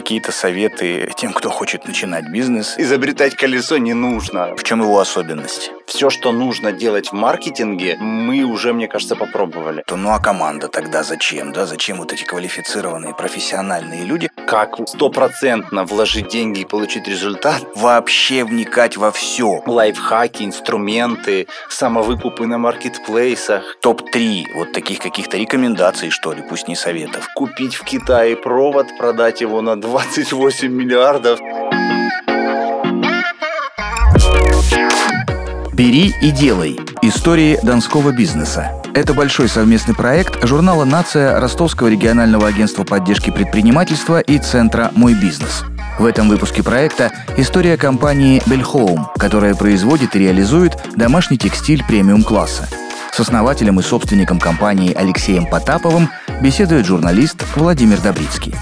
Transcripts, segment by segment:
какие-то советы тем, кто хочет начинать бизнес? Изобретать колесо не нужно. В чем его особенность? Все, что нужно делать в маркетинге, мы уже, мне кажется, попробовали. То, ну а команда тогда зачем? Да? Зачем вот эти квалифицированные профессиональные люди? Как стопроцентно вложить деньги и получить результат? Вообще вникать во все. Лайфхаки, инструменты, самовыкупы на маркетплейсах. Топ-3 вот таких каких-то рекомендаций, что ли, пусть не советов. Купить в Китае провод, продать его на 28 миллиардов. «Бери и делай. Истории донского бизнеса». Это большой совместный проект журнала «Нация», Ростовского регионального агентства поддержки предпринимательства и Центра «Мой бизнес». В этом выпуске проекта история компании Bellhome, которая производит и реализует домашний текстиль премиум-класса. С основателем и собственником компании Алексеем Потаповым беседует журналист Владимир Добрицкий.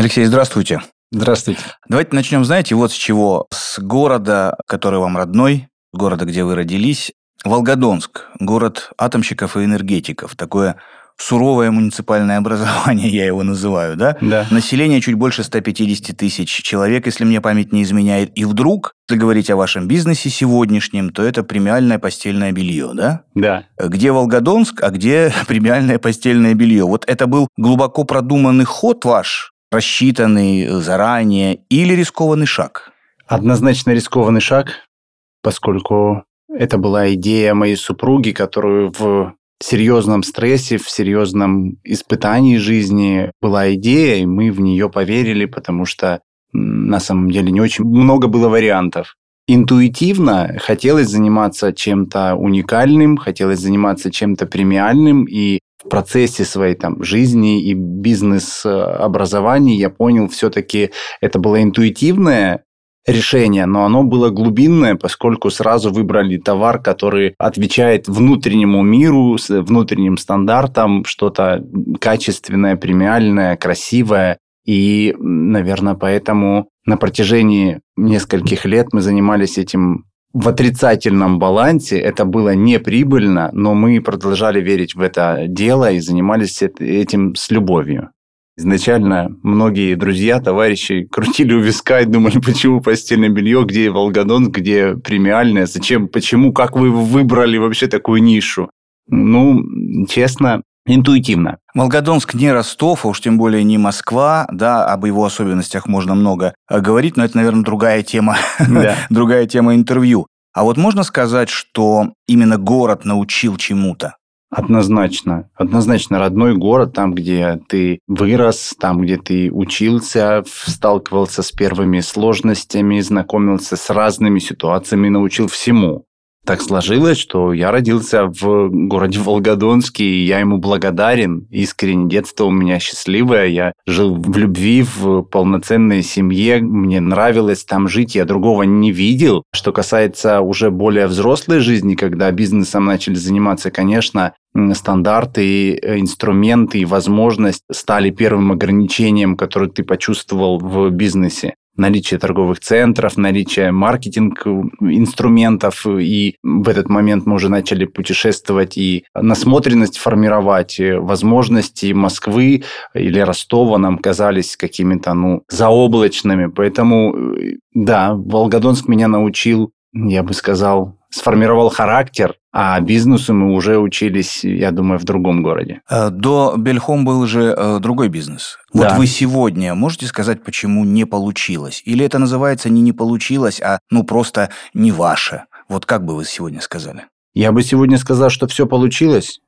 Алексей, здравствуйте. Здравствуйте. Давайте начнем, знаете, вот с чего. С города, который вам родной, города, где вы родились. Волгодонск, город атомщиков и энергетиков. Такое суровое муниципальное образование, я его называю, да? Да. Население чуть больше 150 тысяч человек, если мне память не изменяет. И вдруг, если говорить о вашем бизнесе сегодняшнем, то это премиальное постельное белье, да? Да. Где Волгодонск, а где премиальное постельное белье? Вот это был глубоко продуманный ход ваш, рассчитанный заранее или рискованный шаг? Однозначно рискованный шаг, поскольку это была идея моей супруги, которую в серьезном стрессе, в серьезном испытании жизни была идея, и мы в нее поверили, потому что на самом деле не очень много было вариантов. Интуитивно хотелось заниматься чем-то уникальным, хотелось заниматься чем-то премиальным, и в процессе своей там жизни и бизнес-образования я понял, все-таки это было интуитивное решение, но оно было глубинное, поскольку сразу выбрали товар, который отвечает внутреннему миру, внутренним стандартам, что-то качественное, премиальное, красивое. И, наверное, поэтому на протяжении нескольких лет мы занимались этим в отрицательном балансе. Это было неприбыльно, но мы продолжали верить в это дело и занимались этим с любовью. Изначально многие друзья, товарищи крутили у виска и думали, почему постельное белье, где Волгодон, где премиальное, зачем, почему, как вы выбрали вообще такую нишу. Ну, честно, интуитивно. Волгодонск не Ростов, а уж тем более не Москва, да, об его особенностях можно много э, говорить, но это, наверное, другая тема, да. другая тема интервью. А вот можно сказать, что именно город научил чему-то? Однозначно. Однозначно родной город, там, где ты вырос, там, где ты учился, сталкивался с первыми сложностями, знакомился с разными ситуациями, научил всему так сложилось, что я родился в городе Волгодонске, и я ему благодарен. Искренне детство у меня счастливое. Я жил в любви, в полноценной семье. Мне нравилось там жить, я другого не видел. Что касается уже более взрослой жизни, когда бизнесом начали заниматься, конечно, стандарты, инструменты и возможность стали первым ограничением, которое ты почувствовал в бизнесе наличие торговых центров, наличие маркетинг инструментов, и в этот момент мы уже начали путешествовать и насмотренность формировать, возможности Москвы или Ростова нам казались какими-то, ну, заоблачными, поэтому, да, Волгодонск меня научил, я бы сказал, сформировал характер, а бизнесу мы уже учились, я думаю, в другом городе. Э, до Бельхом был же э, другой бизнес. Вот вы сегодня можете сказать, почему не получилось? Или это называется не не получилось, а ну просто не ваше? Вот как бы вы сегодня сказали? Я бы сегодня сказал, что все получилось,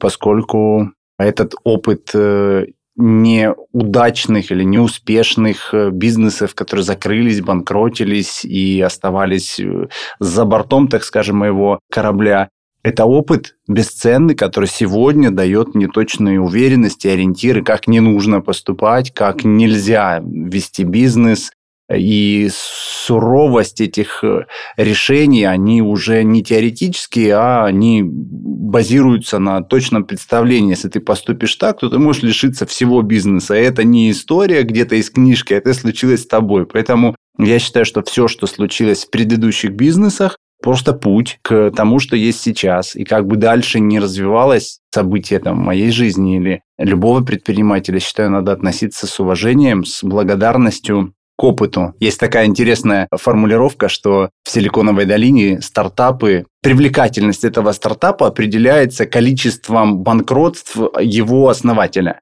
поскольку этот опыт э, неудачных или неуспешных э, бизнесов, которые закрылись, банкротились и оставались э, за бортом, так скажем, моего корабля. Это опыт бесценный, который сегодня дает мне точные уверенности, ориентиры, как не нужно поступать, как нельзя вести бизнес, и суровость этих э, решений, они уже не теоретические, а они базируются на точном представлении. Если ты поступишь так, то ты можешь лишиться всего бизнеса. это не история где-то из книжки, это случилось с тобой. Поэтому я считаю, что все, что случилось в предыдущих бизнесах, просто путь к тому, что есть сейчас. И как бы дальше не развивалось событие там, моей жизни или любого предпринимателя, считаю, надо относиться с уважением, с благодарностью к опыту. Есть такая интересная формулировка, что в Силиконовой долине стартапы, привлекательность этого стартапа определяется количеством банкротств его основателя.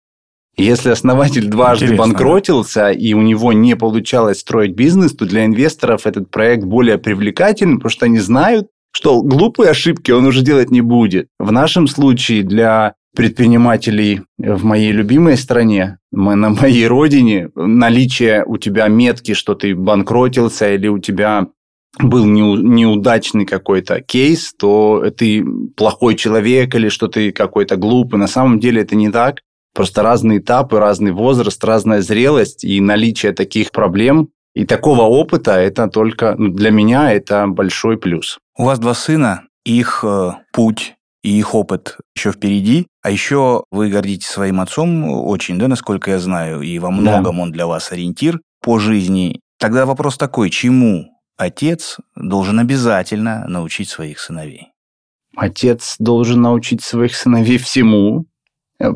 Если основатель дважды Интересно, банкротился, да? и у него не получалось строить бизнес, то для инвесторов этот проект более привлекательный, потому что они знают, что глупые ошибки он уже делать не будет. В нашем случае для предпринимателей в моей любимой стране, на моей родине, наличие у тебя метки, что ты банкротился или у тебя был неудачный какой-то кейс, то ты плохой человек или что ты какой-то глупый. На самом деле это не так. Просто разные этапы, разный возраст, разная зрелость и наличие таких проблем и такого опыта, это только ну, для меня это большой плюс. У вас два сына, их э, путь и их опыт еще впереди. А еще вы гордитесь своим отцом очень, да, насколько я знаю, и во многом да. он для вас ориентир по жизни. Тогда вопрос такой, чему отец должен обязательно научить своих сыновей? Отец должен научить своих сыновей всему.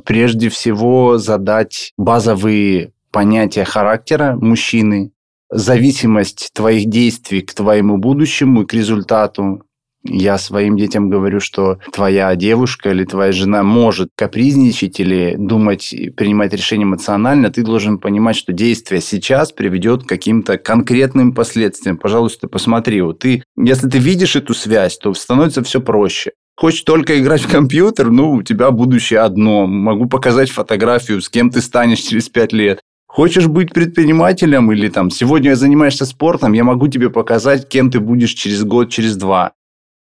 Прежде всего задать базовые понятия характера мужчины, зависимость твоих действий к твоему будущему и к результату, я своим детям говорю, что твоя девушка или твоя жена может капризничать или думать, принимать решения эмоционально, ты должен понимать, что действие сейчас приведет к каким-то конкретным последствиям. Пожалуйста, посмотри, вот ты, если ты видишь эту связь, то становится все проще. Хочешь только играть в компьютер, ну, у тебя будущее одно. Могу показать фотографию, с кем ты станешь через пять лет. Хочешь быть предпринимателем или там сегодня занимаешься спортом, я могу тебе показать, кем ты будешь через год, через два.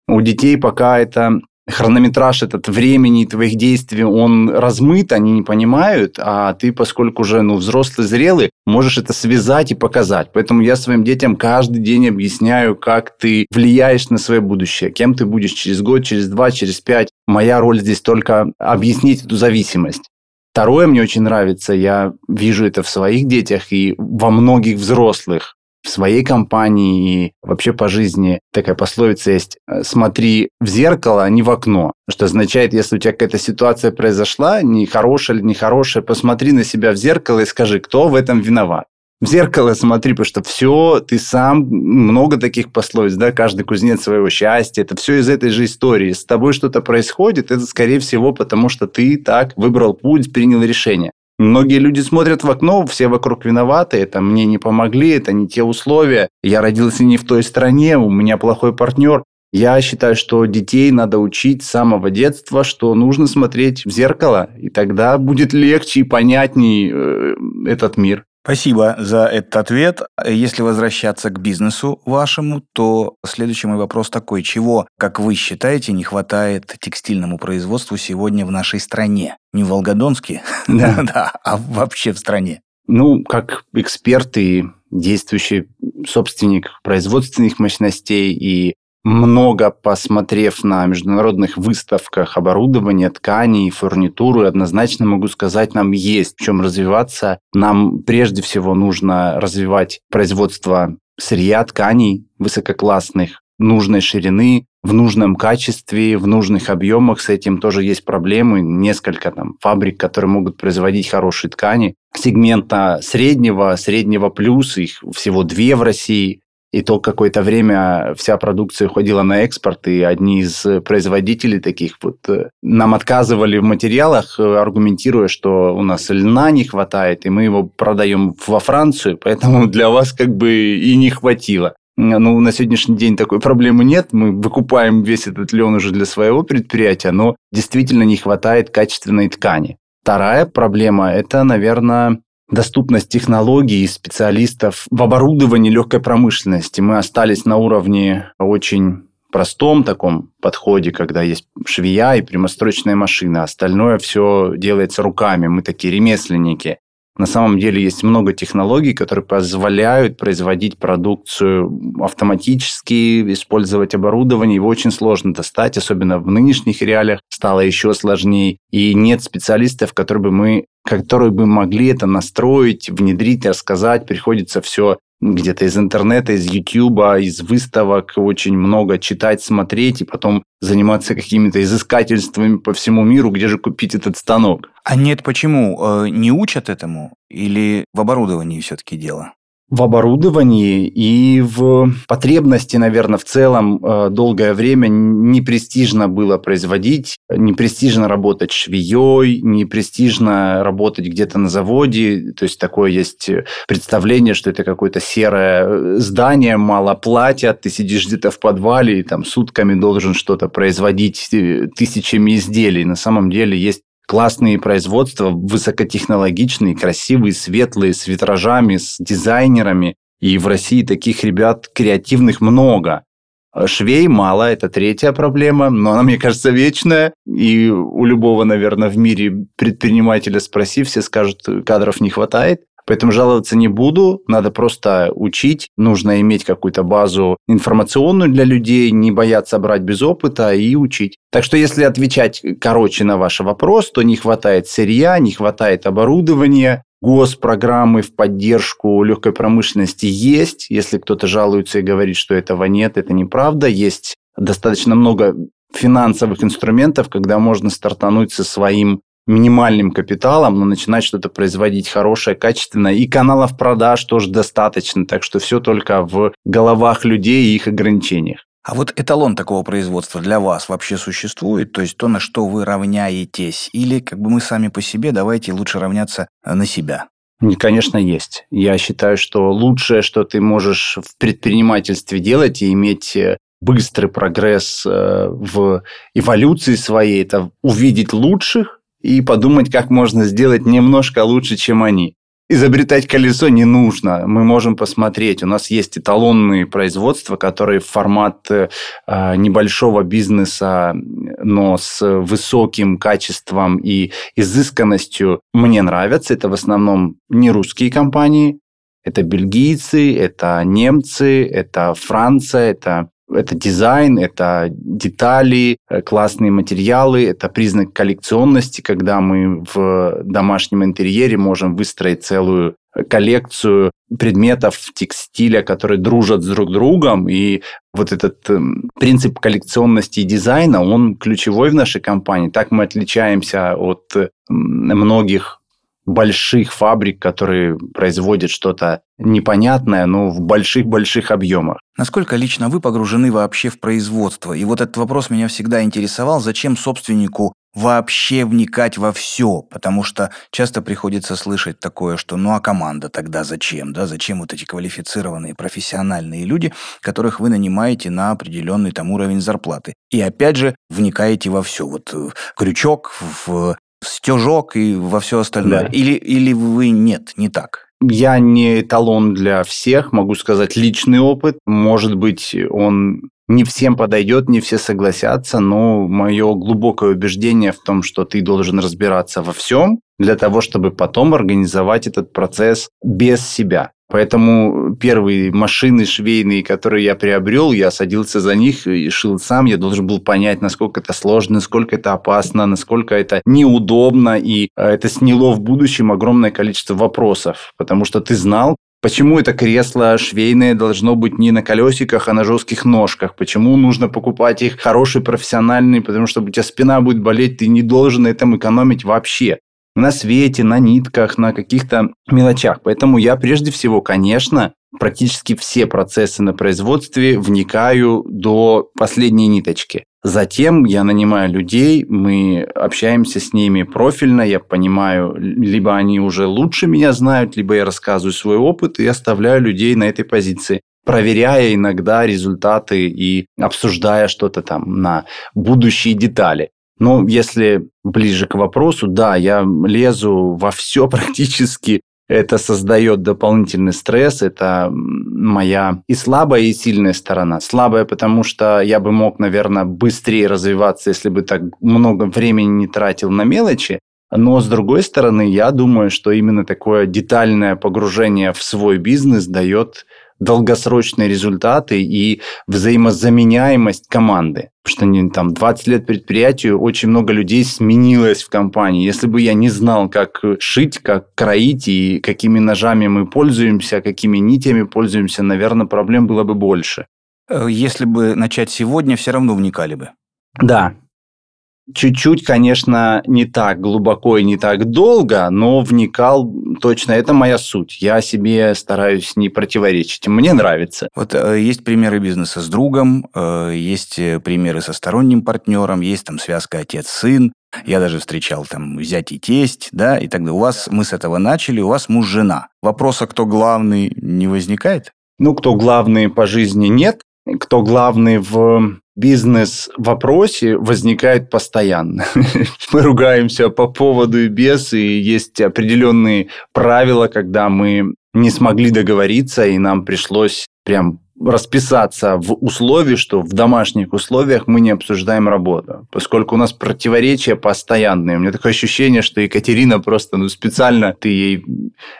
У детей пока это хронометраж этот времени твоих действий, он размыт, они не понимают, а ты, поскольку уже ну, взрослый, зрелый, можешь это связать и показать. Поэтому я своим детям каждый день объясняю, как ты влияешь на свое будущее, кем ты будешь через год, через два, через пять. Моя роль здесь только объяснить эту зависимость. Второе мне очень нравится, я вижу это в своих детях и во многих взрослых в своей компании и вообще по жизни такая пословица есть «смотри в зеркало, а не в окно». Что означает, если у тебя какая-то ситуация произошла, не хорошая или нехорошая, посмотри на себя в зеркало и скажи, кто в этом виноват. В зеркало смотри, потому что все, ты сам, много таких пословиц, да, каждый кузнец своего счастья, это все из этой же истории. С тобой что-то происходит, это, скорее всего, потому что ты так выбрал путь, принял решение. Многие люди смотрят в окно, все вокруг виноваты, это мне не помогли, это не те условия, я родился не в той стране, у меня плохой партнер. Я считаю, что детей надо учить с самого детства, что нужно смотреть в зеркало, и тогда будет легче и понятней э, этот мир. Спасибо за этот ответ. Если возвращаться к бизнесу вашему, то следующий мой вопрос такой. Чего, как вы считаете, не хватает текстильному производству сегодня в нашей стране? Не в Волгодонске, да. да, а вообще в стране? Ну, как эксперт и действующий собственник производственных мощностей и много посмотрев на международных выставках оборудования, тканей, фурнитуры, однозначно могу сказать, нам есть в чем развиваться. Нам прежде всего нужно развивать производство сырья, тканей высококлассных, нужной ширины, в нужном качестве, в нужных объемах. С этим тоже есть проблемы. Несколько там фабрик, которые могут производить хорошие ткани. Сегмента среднего, среднего плюс, их всего две в России и то какое-то время вся продукция уходила на экспорт, и одни из производителей таких вот э, нам отказывали в материалах, э, аргументируя, что у нас льна не хватает, и мы его продаем во Францию, поэтому для вас как бы и не хватило. Ну, на сегодняшний день такой проблемы нет. Мы выкупаем весь этот лен уже для своего предприятия, но действительно не хватает качественной ткани. Вторая проблема – это, наверное, доступность технологий и специалистов в оборудовании легкой промышленности. Мы остались на уровне очень простом таком подходе, когда есть швея и прямостроечная машина. Остальное все делается руками. Мы такие ремесленники. На самом деле есть много технологий, которые позволяют производить продукцию автоматически, использовать оборудование. Его очень сложно достать, особенно в нынешних реалиях стало еще сложнее. И нет специалистов, которые бы мы которые бы могли это настроить, внедрить, рассказать. Приходится все где-то из интернета, из Ютуба, из выставок очень много читать, смотреть и потом заниматься какими-то изыскательствами по всему миру, где же купить этот станок. А нет, почему? Э, не учат этому? Или в оборудовании все-таки дело? В оборудовании и в потребности, наверное, в целом э, долгое время не престижно было производить, не престижно работать швеей, не престижно работать где-то на заводе. То есть такое есть представление, что это какое-то серое э, здание, мало платят, ты сидишь где-то в подвале и там сутками должен что-то производить э, тысячами изделий. На самом деле есть классные производства, высокотехнологичные, красивые, светлые, с витражами, с дизайнерами. И в России таких ребят креативных много. Швей мало, это третья проблема, но она, мне кажется, вечная. И у любого, наверное, в мире предпринимателя спроси, все скажут, кадров не хватает. Поэтому жаловаться не буду, надо просто учить, нужно иметь какую-то базу информационную для людей, не бояться брать без опыта и учить. Так что если отвечать короче на ваш вопрос, то не хватает сырья, не хватает оборудования, госпрограммы в поддержку легкой промышленности есть. Если кто-то жалуется и говорит, что этого нет, это неправда. Есть достаточно много финансовых инструментов, когда можно стартануть со своим минимальным капиталом, но начинать что-то производить хорошее, качественное. И каналов продаж тоже достаточно, так что все только в головах людей и их ограничениях. А вот эталон такого производства для вас вообще существует? То есть то, на что вы равняетесь? Или как бы мы сами по себе, давайте лучше равняться э, на себя? Конечно, есть. Я считаю, что лучшее, что ты можешь в предпринимательстве делать и иметь э, быстрый прогресс э, в эволюции своей, это увидеть лучших, и подумать, как можно сделать немножко лучше, чем они. Изобретать колесо не нужно. Мы можем посмотреть. У нас есть эталонные производства, которые в формат э, небольшого бизнеса, но с высоким качеством и изысканностью мне нравятся. Это в основном не русские компании. Это бельгийцы, это немцы, это Франция, это это дизайн, это детали, э, классные материалы, это признак коллекционности, когда мы в домашнем интерьере можем выстроить целую коллекцию предметов текстиля, которые дружат с друг другом. И вот этот эм, принцип коллекционности и дизайна, он ключевой в нашей компании. Так мы отличаемся от многих больших фабрик, которые производят что-то непонятное, но в больших-больших объемах. Насколько лично вы погружены вообще в производство? И вот этот вопрос меня всегда интересовал, зачем собственнику вообще вникать во все, потому что часто приходится слышать такое, что ну а команда тогда зачем, да, зачем вот эти квалифицированные профессиональные люди, которых вы нанимаете на определенный там уровень зарплаты. И опять же вникаете во все, вот э, крючок в стежок и во все остальное. Да. Или, или вы нет, не так? Я не эталон для всех, могу сказать, личный опыт. Может быть, он не всем подойдет, не все согласятся, но мое глубокое убеждение в том, что ты должен разбираться во всем для того, чтобы потом организовать этот процесс без себя. Поэтому первые машины швейные, которые я приобрел, я садился за них и шил сам. Я должен был понять, насколько это сложно, насколько это опасно, насколько это неудобно. И э, это сняло в будущем огромное количество вопросов, потому что ты знал, Почему это кресло швейное должно быть не на колесиках, а на жестких ножках? Почему нужно покупать их хорошие, профессиональные? Потому что у тебя спина будет болеть, ты не должен на этом экономить вообще на свете, на нитках, на каких-то мелочах. Поэтому я прежде всего, конечно, практически все процессы на производстве вникаю до последней ниточки. Затем я нанимаю людей, мы общаемся с ними профильно, я понимаю, либо они уже лучше меня знают, либо я рассказываю свой опыт и оставляю людей на этой позиции проверяя иногда результаты и обсуждая что-то там на будущие детали. Ну, если ближе к вопросу, да, я лезу во все практически. Это создает дополнительный стресс, это моя и слабая, и сильная сторона. Слабая, потому что я бы мог, наверное, быстрее развиваться, если бы так много времени не тратил на мелочи. Но, с другой стороны, я думаю, что именно такое детальное погружение в свой бизнес дает долгосрочные результаты и взаимозаменяемость команды. Потому что там 20 лет предприятию, очень много людей сменилось в компании. Если бы я не знал, как шить, как кроить и какими ножами мы пользуемся, какими нитями пользуемся, наверное, проблем было бы больше. Э, если бы начать сегодня, все равно вникали бы. Да, Чуть-чуть, конечно, не так глубоко и не так долго, но вникал точно. Это моя суть. Я себе стараюсь не противоречить. Мне нравится. Вот э, есть примеры бизнеса с другом, э, есть э, примеры со сторонним партнером, есть там связка отец-сын. Я даже встречал там взять и тесть, да, и тогда у вас, мы с этого начали, у вас муж-жена. Вопроса, кто главный, не возникает? Ну, кто главный по жизни, нет. Кто главный в бизнес-вопросе возникает постоянно. мы ругаемся по поводу и без, и есть определенные правила, когда мы не смогли договориться, и нам пришлось прям расписаться в условии, что в домашних условиях мы не обсуждаем работу, поскольку у нас противоречия постоянные. У меня такое ощущение, что Екатерина просто ну, специально ты ей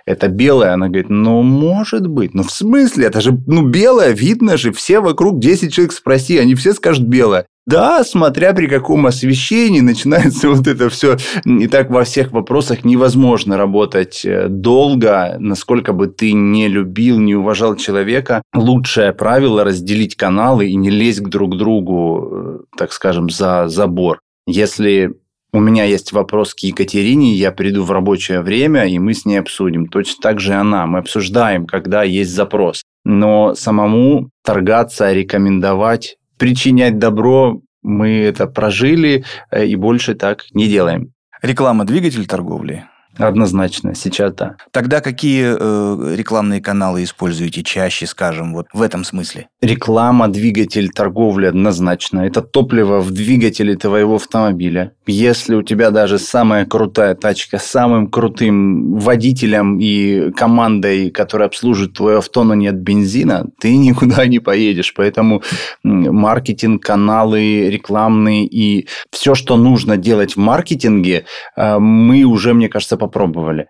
это белое, она говорит, ну, может быть. Ну, в смысле? Это же, ну, белое, видно же, все вокруг 10 человек спроси, они все скажут белое. Да, смотря при каком освещении начинается вот это все. И так во всех вопросах невозможно работать э, долго, насколько бы ты не любил, не уважал человека. Лучшее правило разделить каналы и не лезть к друг другу, э, так скажем, за забор. Если у меня есть вопрос к Екатерине, я приду в рабочее время, и мы с ней обсудим. Точно так же она. Мы обсуждаем, когда есть запрос. Но самому торгаться, рекомендовать причинять добро, мы это прожили э, и больше так не делаем. Реклама – двигатель торговли? Однозначно, сейчас да. Тогда какие э, рекламные каналы используете чаще, скажем, вот в этом смысле? Реклама, двигатель торговли однозначно. Это топливо в двигателе твоего автомобиля. Если у тебя даже самая крутая тачка с самым крутым водителем и командой, которая обслуживает твое авто, но нет бензина, ты никуда не поедешь. Поэтому маркетинг, каналы рекламные и все, что нужно делать в маркетинге, э, мы уже, мне кажется, попробовали.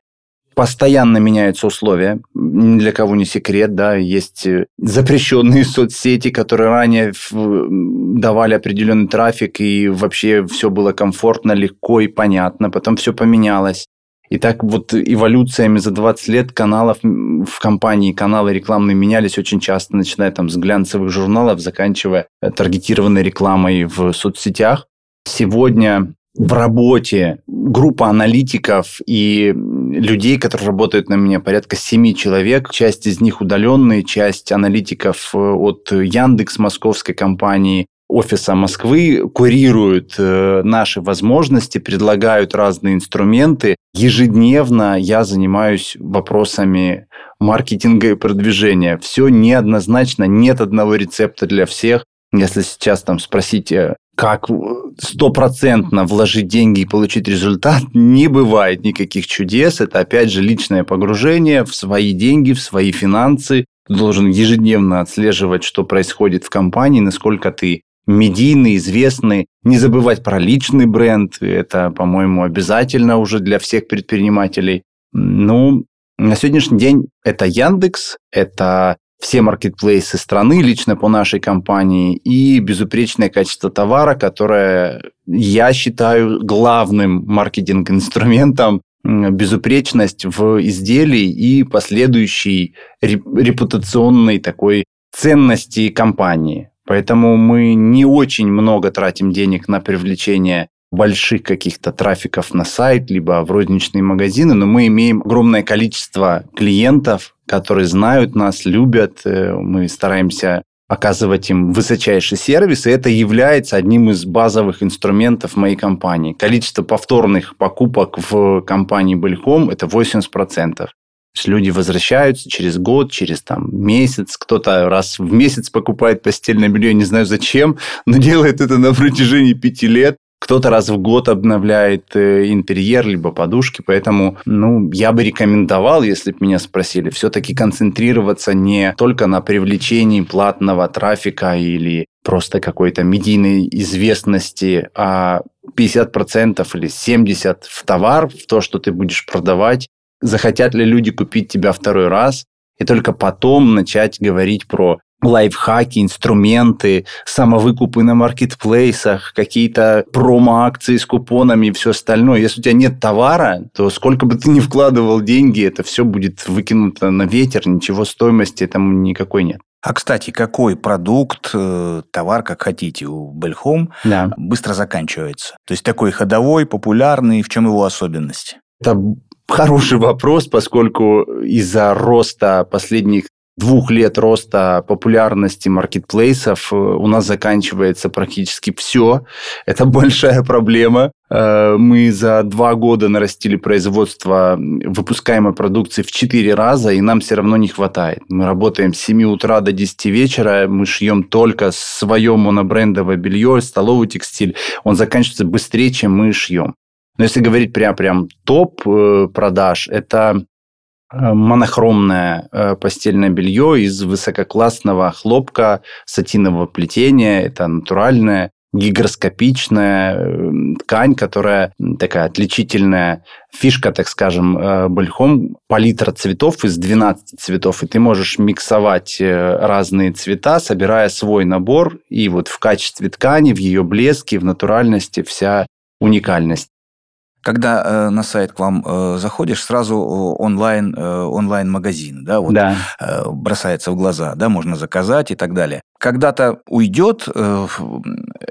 Постоянно меняются условия, ни для кого не секрет, да, есть э, запрещенные соцсети, которые ранее давали определенный трафик, и вообще все было комфортно, легко и понятно, потом все поменялось. И так вот эволюциями за 20 лет каналов в компании, каналы рекламные менялись очень часто, начиная там с глянцевых журналов, заканчивая таргетированной рекламой в соцсетях. Сегодня в работе группа аналитиков и людей, которые работают на меня, порядка семи человек. Часть из них удаленные, часть аналитиков э, от Яндекс, московской компании, офиса Москвы курируют э, наши возможности, предлагают разные инструменты. Ежедневно я занимаюсь вопросами маркетинга и продвижения. Все неоднозначно, нет одного рецепта для всех. Если сейчас там спросить, как стопроцентно вложить деньги и получить результат, не бывает никаких чудес. Это, опять же, личное погружение в свои деньги, в свои финансы. Ты должен ежедневно отслеживать, что происходит в компании, насколько ты медийный, известный. Не забывать про личный бренд. Это, по-моему, обязательно уже для всех предпринимателей. Ну, на сегодняшний день это Яндекс, это все маркетплейсы страны лично по нашей компании и безупречное качество товара, которое я считаю главным маркетинг-инструментом безупречность в изделии и последующей репутационной такой ценности компании. Поэтому мы не очень много тратим денег на привлечение больших каких-то трафиков на сайт, либо в розничные магазины, но мы имеем огромное количество клиентов, которые знают нас, любят. Э, мы стараемся оказывать им высочайший сервис, и это является одним из базовых инструментов моей компании. Количество повторных покупок в компании Бельком – это 80%. То есть люди возвращаются через год, через там, месяц. Кто-то раз в месяц покупает постельное белье, не знаю зачем, но делает это на протяжении пяти лет. Кто-то раз в год обновляет э, интерьер, либо подушки, поэтому ну, я бы рекомендовал, если бы меня спросили, все-таки концентрироваться не только на привлечении платного трафика или просто какой-то медийной известности, а 50% или 70% в товар, в то, что ты будешь продавать. Захотят ли люди купить тебя второй раз? и только потом начать говорить про лайфхаки, инструменты, самовыкупы на маркетплейсах, какие-то промо-акции с купонами и все остальное. Если у тебя нет товара, то сколько бы ты ни вкладывал деньги, это все будет выкинуто на ветер, ничего стоимости там никакой нет. А, кстати, какой продукт, э, товар, как хотите, у Бельхом да. быстро заканчивается? То есть такой ходовой, популярный, в чем его особенность? Это хороший вопрос, поскольку из-за роста последних двух лет роста популярности маркетплейсов э, у нас заканчивается практически все. Это большая проблема. Э, мы за два года нарастили производство выпускаемой продукции в четыре раза, и нам все равно не хватает. Мы работаем с 7 утра до 10 вечера, мы шьем только свое монобрендовое белье, столовый текстиль. Он заканчивается быстрее, чем мы шьем. Но если говорить прям, прям топ э, продаж, это монохромное э, постельное белье из высококлассного хлопка сатинового плетения. Это натуральная гигроскопичная э, ткань, которая такая отличительная фишка, так скажем, бальхом, палитра цветов из 12 цветов, и ты можешь миксовать разные цвета, собирая свой набор, и вот в качестве ткани, в ее блеске, в натуральности вся уникальность. Когда э, на сайт к вам э, заходишь, сразу онлайн, э, онлайн-магазин, да, вот да. Э, бросается в глаза, да, можно заказать и так далее. Когда-то уйдет э,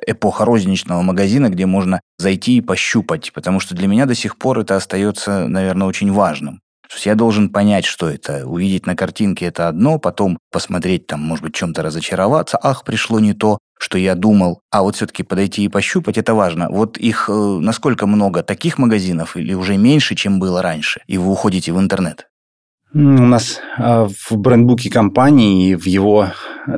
эпоха розничного магазина, где можно зайти и пощупать, потому что для меня до сих пор это остается, наверное, очень важным. То есть я должен понять, что это. Увидеть на картинке это одно, потом посмотреть там, может быть, чем-то разочароваться. Ах, пришло не то что я думал, а вот все-таки подойти и пощупать, это важно. Вот их э, насколько много таких магазинов или уже меньше, чем было раньше, и вы уходите в интернет? У нас э, в брендбуке компании и в его,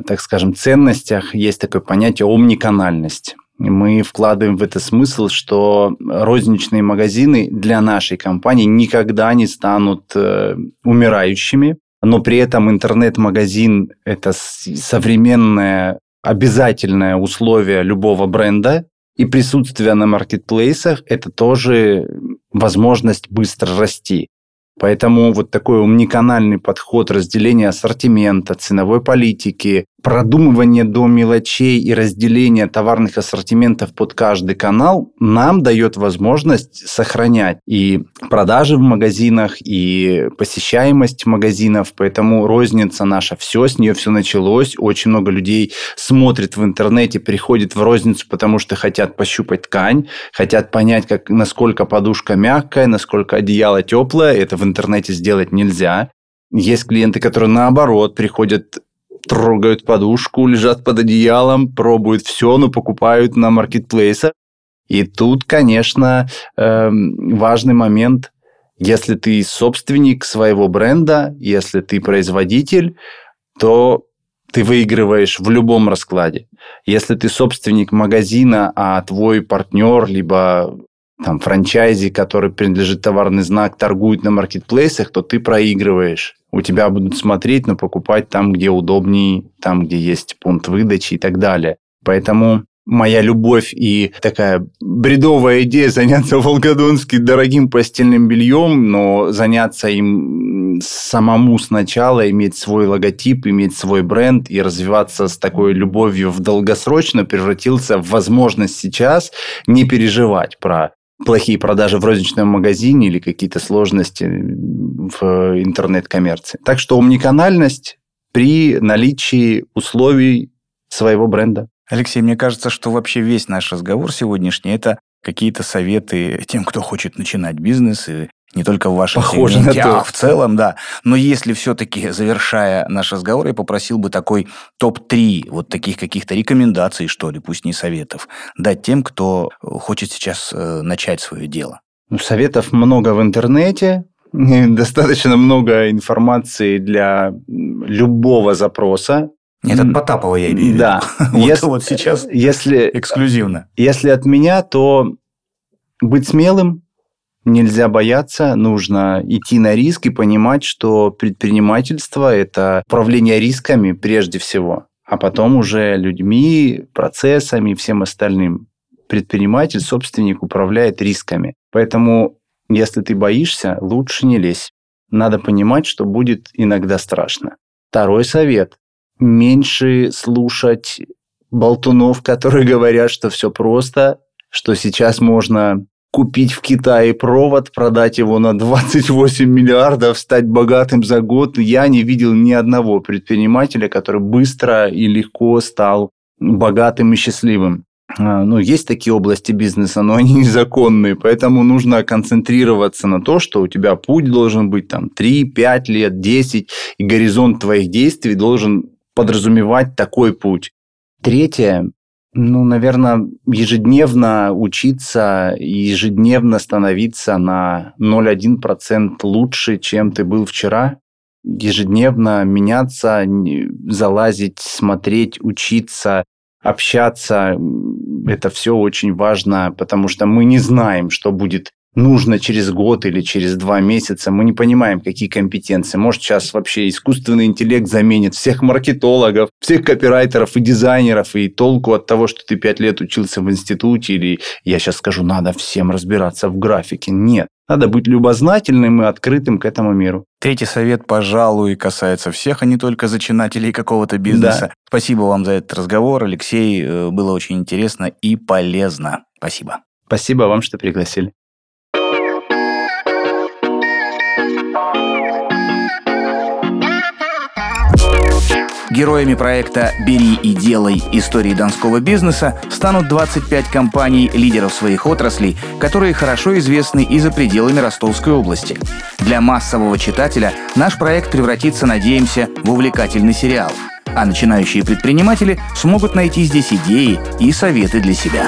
так скажем, ценностях есть такое понятие омниканальность. Мы вкладываем в это смысл, что розничные магазины для нашей компании никогда не станут э, умирающими, но при этом интернет-магазин – это современная обязательное условие любого бренда, и присутствие на маркетплейсах – это тоже возможность быстро расти. Поэтому вот такой умниканальный подход разделения ассортимента, ценовой политики, продумывание до мелочей и разделение товарных ассортиментов под каждый канал нам дает возможность сохранять и продажи в магазинах, и посещаемость магазинов. Поэтому розница наша все, с нее все началось. Очень много людей смотрит в интернете, приходит в розницу, потому что хотят пощупать ткань, хотят понять, как, насколько подушка мягкая, насколько одеяло теплое. Это в интернете сделать нельзя. Есть клиенты, которые наоборот приходят трогают подушку, лежат под одеялом, пробуют все, но покупают на маркетплейсах. И тут, конечно, эм, важный момент, если ты собственник своего бренда, если ты производитель, то ты выигрываешь в любом раскладе. Если ты собственник магазина, а твой партнер, либо там франчайзи, который принадлежит товарный знак, торгует на маркетплейсах, то ты проигрываешь у тебя будут смотреть, но покупать там, где удобнее, там, где есть пункт выдачи и так далее. Поэтому моя любовь и такая бредовая идея заняться в Волгодонске дорогим постельным бельем, но заняться им самому сначала, иметь свой логотип, иметь свой бренд и развиваться с такой любовью в долгосрочно превратился в возможность сейчас не переживать про плохие продажи в розничном магазине или какие-то сложности в интернет-коммерции. Так что умниканальность при наличии условий своего бренда. Алексей, мне кажется, что вообще весь наш разговор сегодняшний – это какие-то советы тем, кто хочет начинать бизнес и не только в вашем Похоже сегменте, а в целом, да. Но если все-таки, завершая наш разговор, я попросил бы такой топ-3 вот таких каких-то рекомендаций, что ли, пусть не советов, дать тем, кто хочет сейчас э, начать свое дело. Ну, советов много в интернете, достаточно много информации для любого запроса. Нет, от Потапова я имею в виду. Да. вот, если, вот сейчас если, эксклюзивно. Если от меня, то быть смелым, нельзя бояться, нужно идти на риск и понимать, что предпринимательство – это управление рисками прежде всего, а потом уже людьми, процессами и всем остальным. Предприниматель, собственник управляет рисками. Поэтому, если ты боишься, лучше не лезь. надо понимать, что будет иногда страшно. Второй совет. Меньше слушать болтунов, которые говорят, что все просто, что сейчас можно купить в Китае провод, продать его на 28 миллиардов, стать богатым за год. Я не видел ни одного предпринимателя, который быстро и легко стал богатым и счастливым. А, ну, есть такие области бизнеса, но они незаконные, поэтому нужно концентрироваться на то, что у тебя путь должен быть там 3, 5 лет, 10, и горизонт твоих действий должен подразумевать такой путь. Третье, ну, наверное, ежедневно учиться ежедневно становиться на 0,1% лучше, чем ты был вчера. Ежедневно меняться, залазить, смотреть, учиться, общаться. Это все очень важно, потому что мы не знаем, что будет нужно через год или через два месяца. Мы не понимаем, какие компетенции. Может, сейчас вообще искусственный интеллект заменит всех маркетологов, всех копирайтеров и дизайнеров, и толку от того, что ты пять лет учился в институте, или я сейчас скажу, надо всем разбираться в графике. Нет. Надо быть любознательным и открытым к этому миру. Третий совет, пожалуй, касается всех, а не только зачинателей какого-то бизнеса. Да. Спасибо вам за этот разговор, Алексей. Э, было очень интересно и полезно. Спасибо. Спасибо вам, что пригласили. Героями проекта «Бери и делай. Истории донского бизнеса» станут 25 компаний, лидеров своих отраслей, которые хорошо известны и за пределами Ростовской области. Для массового читателя наш проект превратится, надеемся, в увлекательный сериал. А начинающие предприниматели смогут найти здесь идеи и советы для себя.